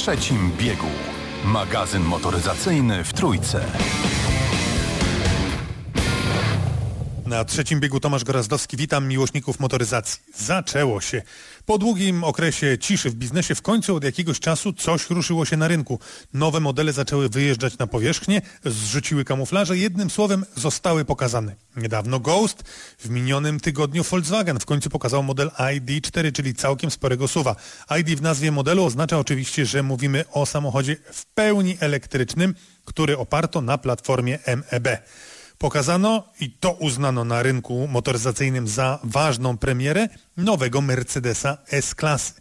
trzecim biegu. Magazyn motoryzacyjny w Trójce. Na trzecim biegu Tomasz Gorazdowski. Witam miłośników motoryzacji. Zaczęło się. Po długim okresie ciszy w biznesie w końcu od jakiegoś czasu coś ruszyło się na rynku. Nowe modele zaczęły wyjeżdżać na powierzchnię, zrzuciły kamuflaże, jednym słowem zostały pokazane. Niedawno Ghost, w minionym tygodniu Volkswagen w końcu pokazał model ID4, czyli całkiem sporego suwa. ID w nazwie modelu oznacza oczywiście, że mówimy o samochodzie w pełni elektrycznym, który oparto na platformie MEB. Pokazano i to uznano na rynku motoryzacyjnym za ważną premierę nowego Mercedesa S-klasy.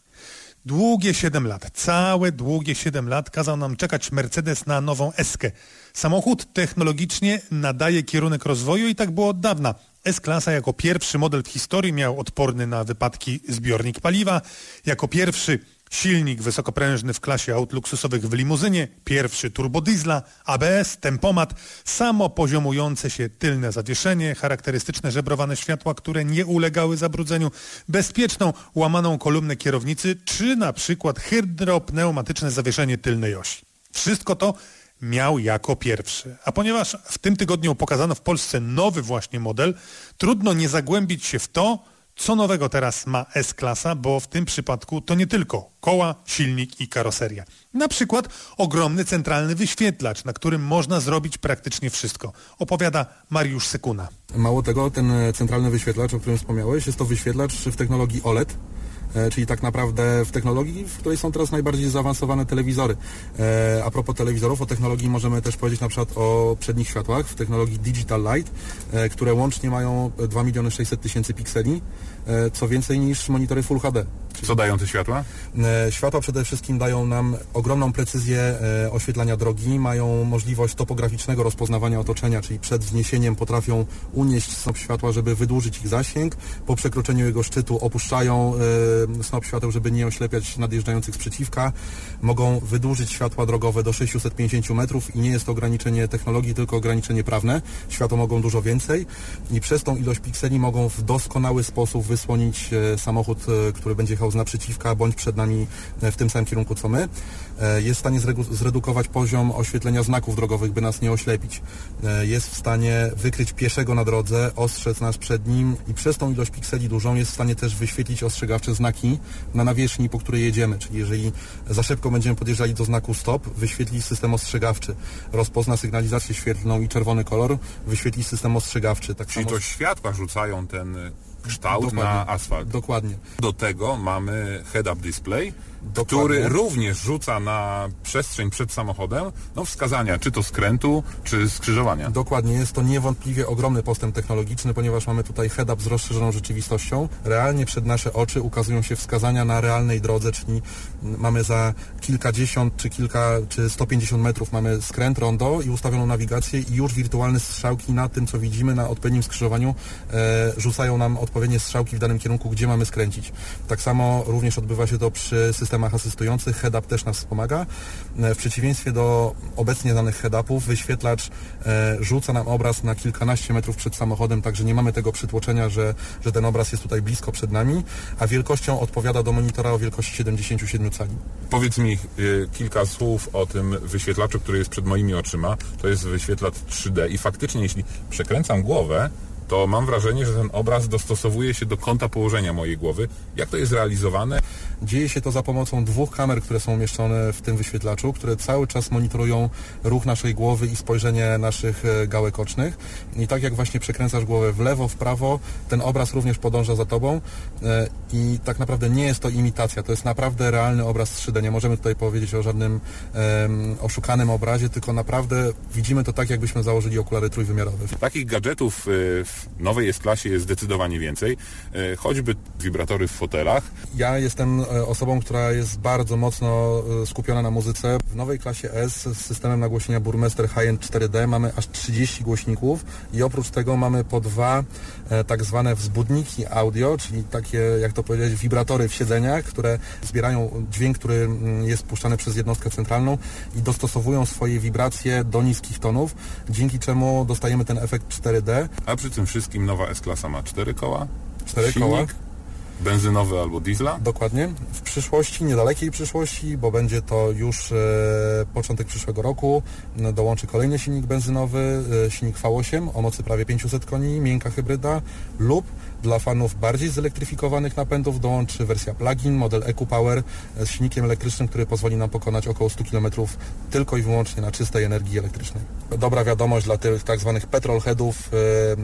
Długie 7 lat, całe długie 7 lat kazał nam czekać Mercedes na nową Eskę. Samochód technologicznie nadaje kierunek rozwoju i tak było od dawna. S-klasa jako pierwszy model w historii miał odporny na wypadki zbiornik paliwa, jako pierwszy Silnik wysokoprężny w klasie aut luksusowych w limuzynie, pierwszy turbodizla, ABS, tempomat, samo poziomujące się tylne zawieszenie, charakterystyczne żebrowane światła, które nie ulegały zabrudzeniu, bezpieczną łamaną kolumnę kierownicy, czy na przykład hydropneumatyczne zawieszenie tylnej osi. Wszystko to miał jako pierwszy. A ponieważ w tym tygodniu pokazano w Polsce nowy właśnie model, trudno nie zagłębić się w to, co nowego teraz ma S-klasa, bo w tym przypadku to nie tylko koła, silnik i karoseria. Na przykład ogromny centralny wyświetlacz, na którym można zrobić praktycznie wszystko. Opowiada Mariusz Sekuna. Mało tego, ten centralny wyświetlacz, o którym wspomniałeś, jest to wyświetlacz w technologii OLED, E, czyli tak naprawdę w technologii, w której są teraz najbardziej zaawansowane telewizory. E, a propos telewizorów, o technologii możemy też powiedzieć na przykład o przednich światłach w technologii Digital Light, e, które łącznie mają 2 miliony 600 tysięcy pikseli, co więcej niż monitory Full HD. Co dają te światła? Światła przede wszystkim dają nam ogromną precyzję oświetlania drogi, mają możliwość topograficznego rozpoznawania otoczenia, czyli przed wzniesieniem potrafią unieść snop światła, żeby wydłużyć ich zasięg. Po przekroczeniu jego szczytu opuszczają snop świateł, żeby nie oślepiać nadjeżdżających sprzeciwka. Mogą wydłużyć światła drogowe do 650 metrów i nie jest to ograniczenie technologii, tylko ograniczenie prawne. Światło mogą dużo więcej i przez tą ilość pikseli mogą w doskonały sposób wysłonić e, samochód, e, który będzie jechał z naprzeciwka bądź przed nami e, w tym samym kierunku co my. Jest w stanie zredukować poziom oświetlenia znaków drogowych, by nas nie oślepić. Jest w stanie wykryć pieszego na drodze, ostrzec nas przed nim i przez tą ilość pikseli dużą jest w stanie też wyświetlić ostrzegawcze znaki znaki na nawierzchni, po której jedziemy. Czyli jeżeli za szybko będziemy podjeżdżali do znaku stop, wyświetli system ostrzegawczy. Rozpozna sygnalizację świetlną i czerwony kolor, wyświetli system ostrzegawczy. Tak Czyli samo... to światła rzucają ten kształt Dokładnie. na asfalt. Dokładnie. Do tego mamy head-up display, Dokładnie. który również rzuca na przestrzeń przed samochodem no, wskazania, czy to skrętu, czy skrzyżowania. Dokładnie, jest to niewątpliwie ogromny postęp technologiczny, ponieważ mamy tutaj head-up z rozszerzoną rzeczywistością. Realnie przed nasze oczy ukazują się wskazania na realnej drodze, czyli mamy za kilkadziesiąt, czy kilka, czy 150 metrów mamy skręt, rondo i ustawioną nawigację i już wirtualne strzałki na tym, co widzimy na odpowiednim skrzyżowaniu e, rzucają nam odpowiednie strzałki w danym kierunku, gdzie mamy skręcić. Tak samo również odbywa się to przy systemie systemach asystujących. Head-up też nas wspomaga. E, w przeciwieństwie do obecnie znanych head-upów, wyświetlacz e, rzuca nam obraz na kilkanaście metrów przed samochodem, także nie mamy tego przytłoczenia, że, że ten obraz jest tutaj blisko przed nami, a wielkością odpowiada do monitora o wielkości 77 cali. Powiedz mi y, kilka słów o tym wyświetlaczu, który jest przed moimi oczyma. To jest wyświetlacz 3D i faktycznie, jeśli przekręcam głowę, to mam wrażenie, że ten obraz dostosowuje się do kąta położenia mojej głowy. Jak to jest realizowane? Dzieje się to za pomocą dwóch kamer, które są umieszczone w tym wyświetlaczu, które cały czas monitorują ruch naszej głowy i spojrzenie naszych e, gałek ocznych. I tak jak właśnie przekręcasz głowę w lewo, w prawo, ten obraz również podąża za tobą e, i tak naprawdę nie jest to imitacja, to jest naprawdę realny obraz 3D. Nie możemy tutaj powiedzieć o żadnym um, oszukanym obrazie, tylko naprawdę widzimy to tak, jakbyśmy założyli okulary trójwymiarowe. Takich gadżetów e, w nowej S-klasie jest zdecydowanie więcej, choćby wibratory w fotelach. Ja jestem E, osobą, która jest bardzo mocno e, skupiona na muzyce. W nowej klasie S z systemem nagłośnienia Burmester High-End 4D mamy aż 30 głośników i oprócz tego mamy po dwa e, tak zwane wzbudniki audio, czyli takie, jak to powiedzieć, wibratory w siedzeniach, które zbierają dźwięk, który mm, jest puszczany przez jednostkę centralną i dostosowują swoje wibracje do niskich tonów, dzięki czemu dostajemy ten efekt 4D. A przy tym wszystkim nowa S-klasa ma 4 koła, cztery koła benzynowy albo diesla? Dokładnie. W przyszłości, niedalekiej przyszłości, bo będzie to już e, początek przyszłego roku, no, dołączy kolejny silnik benzynowy, e, silnik V8 o mocy prawie 500 koni, miękka hybryda lub dla fanów bardziej zelektryfikowanych napędów dołączy wersja plug-in, model EcoPower e, z silnikiem elektrycznym, który pozwoli nam pokonać około 100 km tylko i wyłącznie na czystej energii elektrycznej. Dobra wiadomość dla tych tak zwanych petrolheadów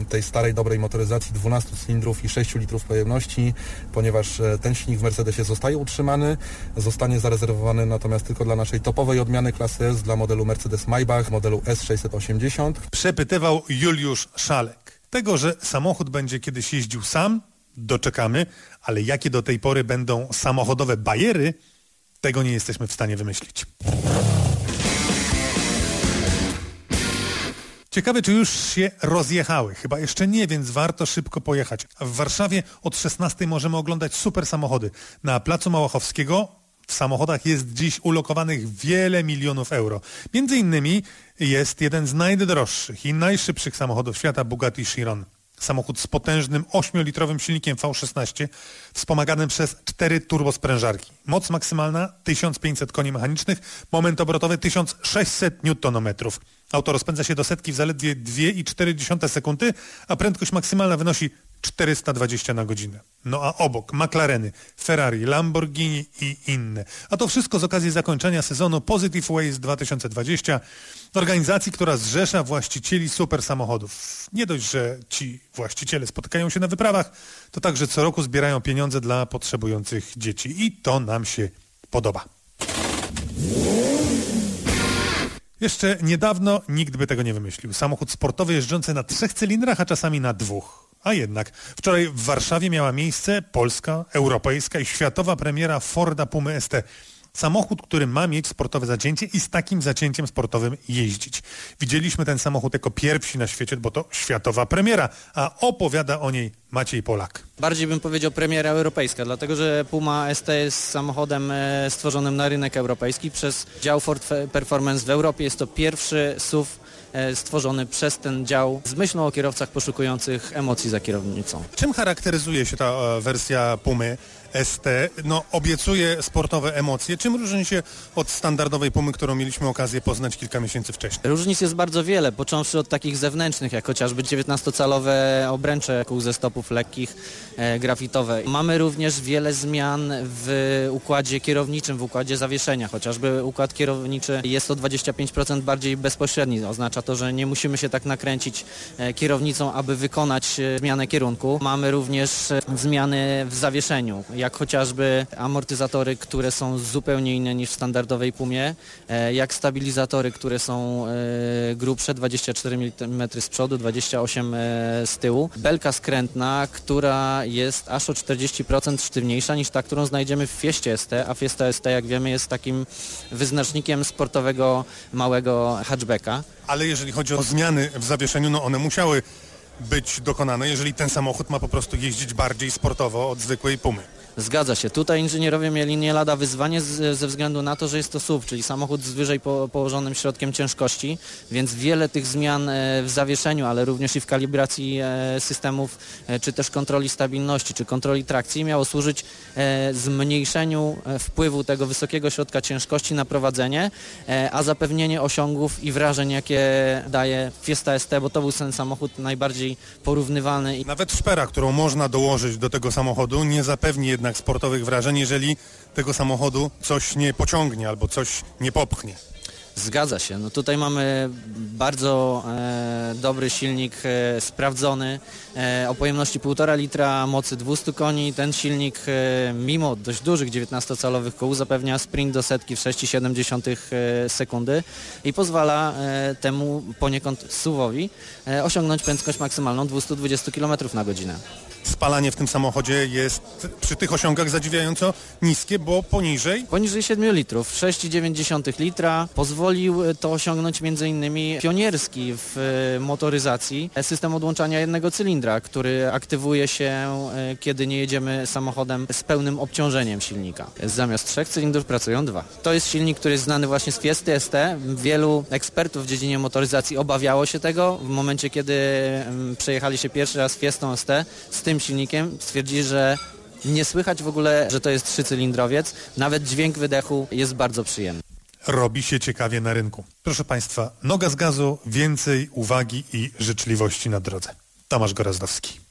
e, tej starej, dobrej motoryzacji 12 cylindrów i 6 litrów pojemności, ponieważ e, ten silnik w Mercedesie zostaje utrzymany, zostanie zarezerwowany natomiast tylko dla naszej topowej odmiany klasy S, dla modelu Mercedes Maybach, modelu S680. Przepytywał Juliusz Szalek. Tego, że samochód będzie kiedyś jeździł sam, doczekamy, ale jakie do tej pory będą samochodowe bajery, tego nie jesteśmy w stanie wymyślić. Ciekawe, czy już się rozjechały. Chyba jeszcze nie, więc warto szybko pojechać. W Warszawie od 16 możemy oglądać super samochody. Na Placu Małachowskiego w samochodach jest dziś ulokowanych wiele milionów euro. Między innymi jest jeden z najdroższych i najszybszych samochodów świata Bugatti Chiron. Samochód z potężnym 8-litrowym silnikiem V16 wspomaganym przez cztery turbosprężarki. Moc maksymalna 1500 koni mechanicznych, moment obrotowy 1600 Nm. Auto rozpędza się do setki w zaledwie 2,4 sekundy, a prędkość maksymalna wynosi 420 na godzinę. No a obok McLareny, Ferrari, Lamborghini i inne. A to wszystko z okazji zakończenia sezonu Positive Ways 2020, organizacji, która zrzesza właścicieli super samochodów. Nie dość, że ci właściciele spotykają się na wyprawach, to także co roku zbierają pieniądze dla potrzebujących dzieci. I to nam się podoba. Jeszcze niedawno nikt by tego nie wymyślił. Samochód sportowy jeżdżący na trzech cylindrach, a czasami na dwóch. A jednak wczoraj w Warszawie miała miejsce polska, europejska i światowa premiera Forda Pumy ST. Samochód, który ma mieć sportowe zacięcie i z takim zacięciem sportowym jeździć. Widzieliśmy ten samochód jako pierwsi na świecie, bo to światowa premiera, a opowiada o niej Maciej Polak. Bardziej bym powiedział premiera europejska, dlatego że Puma ST jest samochodem e, stworzonym na rynek europejski przez dział Ford Performance w Europie. Jest to pierwszy SUV stworzony przez ten dział z myślą o kierowcach poszukujących emocji za kierownicą. Czym charakteryzuje się ta e, wersja Pumy? ST, no obiecuje sportowe emocje. Czym różni się od standardowej Pumy, którą mieliśmy okazję poznać kilka miesięcy wcześniej? Różnic jest bardzo wiele, począwszy od takich zewnętrznych, jak chociażby 19-calowe obręcze kół ze stopów lekkich, e, grafitowe. Mamy również wiele zmian w układzie kierowniczym, w układzie zawieszenia, chociażby układ kierowniczy jest o 25% bardziej bezpośredni. Oznacza to, że nie musimy się tak nakręcić e, kierownicą, aby wykonać e, zmianę kierunku. Mamy również e, zmiany w zawieszeniu, jak chociażby amortyzatory, które są zupełnie inne niż w standardowej Pumie, e, jak stabilizatory, które są e, grubsze, 24 mm z przodu, 28 e, z tyłu. Belka skrętna, która jest aż o 40% sztywniejsza niż ta, którą znajdziemy w Fieście ST, a Fiesta ST, jak wiemy, jest takim wyznacznikiem sportowego małego hatchbacka. Ale jeżeli chodzi o zmiany w zawieszeniu, no one musiały być dokonane, jeżeli ten samochód ma po prostu jeździć bardziej sportowo od zwykłej Pumy. Zgadza się. Tutaj inżynierowie mieli nie lada wyzwanie z, ze względu na to, że jest to SUV, czyli samochód z wyżej po, położonym środkiem ciężkości, więc wiele tych zmian e, w zawieszeniu, ale również i w kalibracji e, systemów, e, czy też kontroli stabilności, czy kontroli trakcji miało służyć zmniejszeniu wpływu tego wysokiego środka ciężkości na prowadzenie, a zapewnienie osiągów i wrażeń, jakie daje Fiesta ST, bo to był ten samochód najbardziej porównywalny. Nawet szpera, którą można dołożyć do tego samochodu, nie zapewni jednak jednak sportowych wrażeń, jeżeli tego samochodu coś nie pociągnie albo coś nie popchnie. Zgadza się. No tutaj mamy bardzo e, dobry silnik e, sprawdzony e, o pojemności 1,5 litra, mocy 200 koni. Ten silnik e, mimo dość dużych 19-calowych kół zapewnia sprint do setki w 6,7 e, sekundy i pozwala e, temu poniekąd SUV-owi osiągnąć prędkość maksymalną 220 km na godzinę spalanie w tym samochodzie jest przy tych osiągach zadziwiająco niskie, bo poniżej? Poniżej 7 litrów, 6,9 litra. Pozwolił to osiągnąć m.in. pionierski w e, motoryzacji system odłączania jednego cylindra, który aktywuje się, e, kiedy nie jedziemy samochodem z pełnym obciążeniem silnika. Zamiast trzech cylindrów pracują dwa. To jest silnik, który jest znany właśnie z Fiesty ST. Wielu ekspertów w dziedzinie motoryzacji obawiało się tego. W momencie, kiedy przejechali się pierwszy raz Fiestą ST, z tym silnikiem stwierdzili, że Nie słychać w ogóle, że to jest trzycylindrowiec. Nawet dźwięk wydechu jest bardzo przyjemny. Robi się ciekawie na rynku. Proszę Państwa, noga z gazu, więcej uwagi i życzliwości na drodze. Tomasz Gorazdowski.